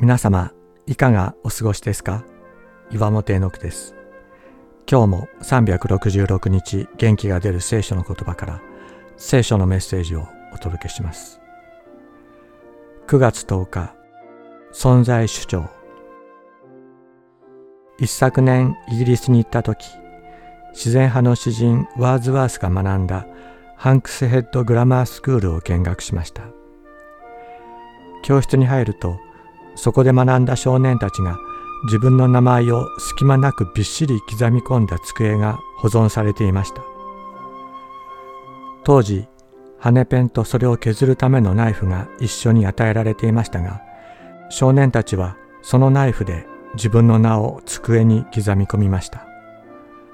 皆様いかがお過ごしですか？岩本絵の句です。今日も366日元気が出る聖書の言葉から聖書のメッセージをお届けします。9月10日存在主張。一昨年イギリスに行った時自然派の詩人ワーズワースが学んだハンクスヘッドグラマースクールを見学しました。教室に入るとそこで学んだ少年たちが自分の名前を隙間なくびっしり刻み込んだ机が保存されていました。当時羽ペンとそれを削るためのナイフが一緒に与えられていましたが少年たちはそのナイフで自分の名を机に刻み込みました。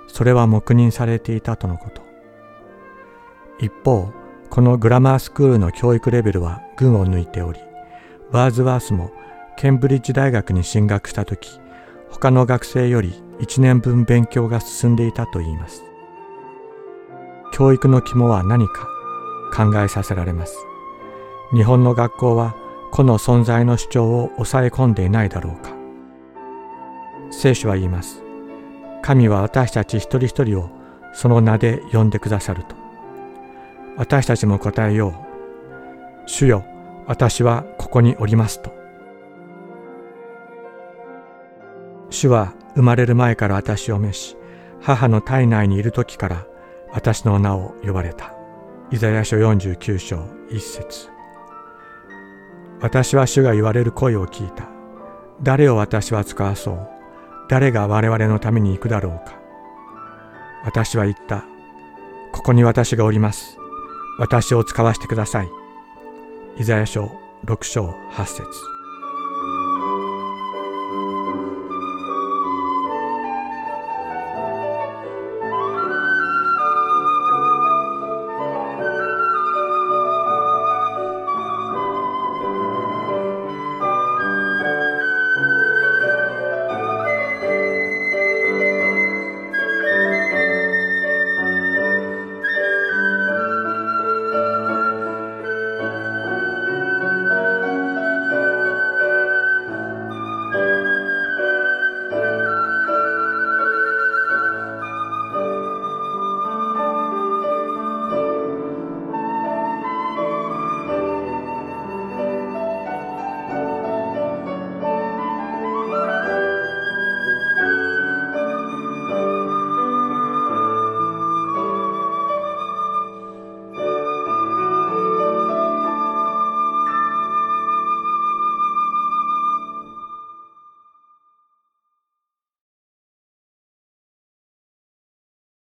それは黙認されていたとのこと。一方このグラマースクールの教育レベルは群を抜いておりワーズワースもケンブリッジ大学に進学した時他の学生より1年分勉強が進んでいたといいます。教育の肝は何か考えさせられます。日本の学校は個の存在の主張を抑え込んでいないだろうか。聖書は言います。神は私たち一人一人をその名で呼んでくださると。私たちも答えよう。主よ私はここにおりますと。主は生まれる前から私を召し、母の体内にいる時から私の名を呼ばれた。イザヤ書49章1節私は主が言われる声を聞いた。誰を私は使わそう？誰が我々のために行くだろうか？私は言った。ここに私がおります。私を使わせてください。イザヤ書6章8節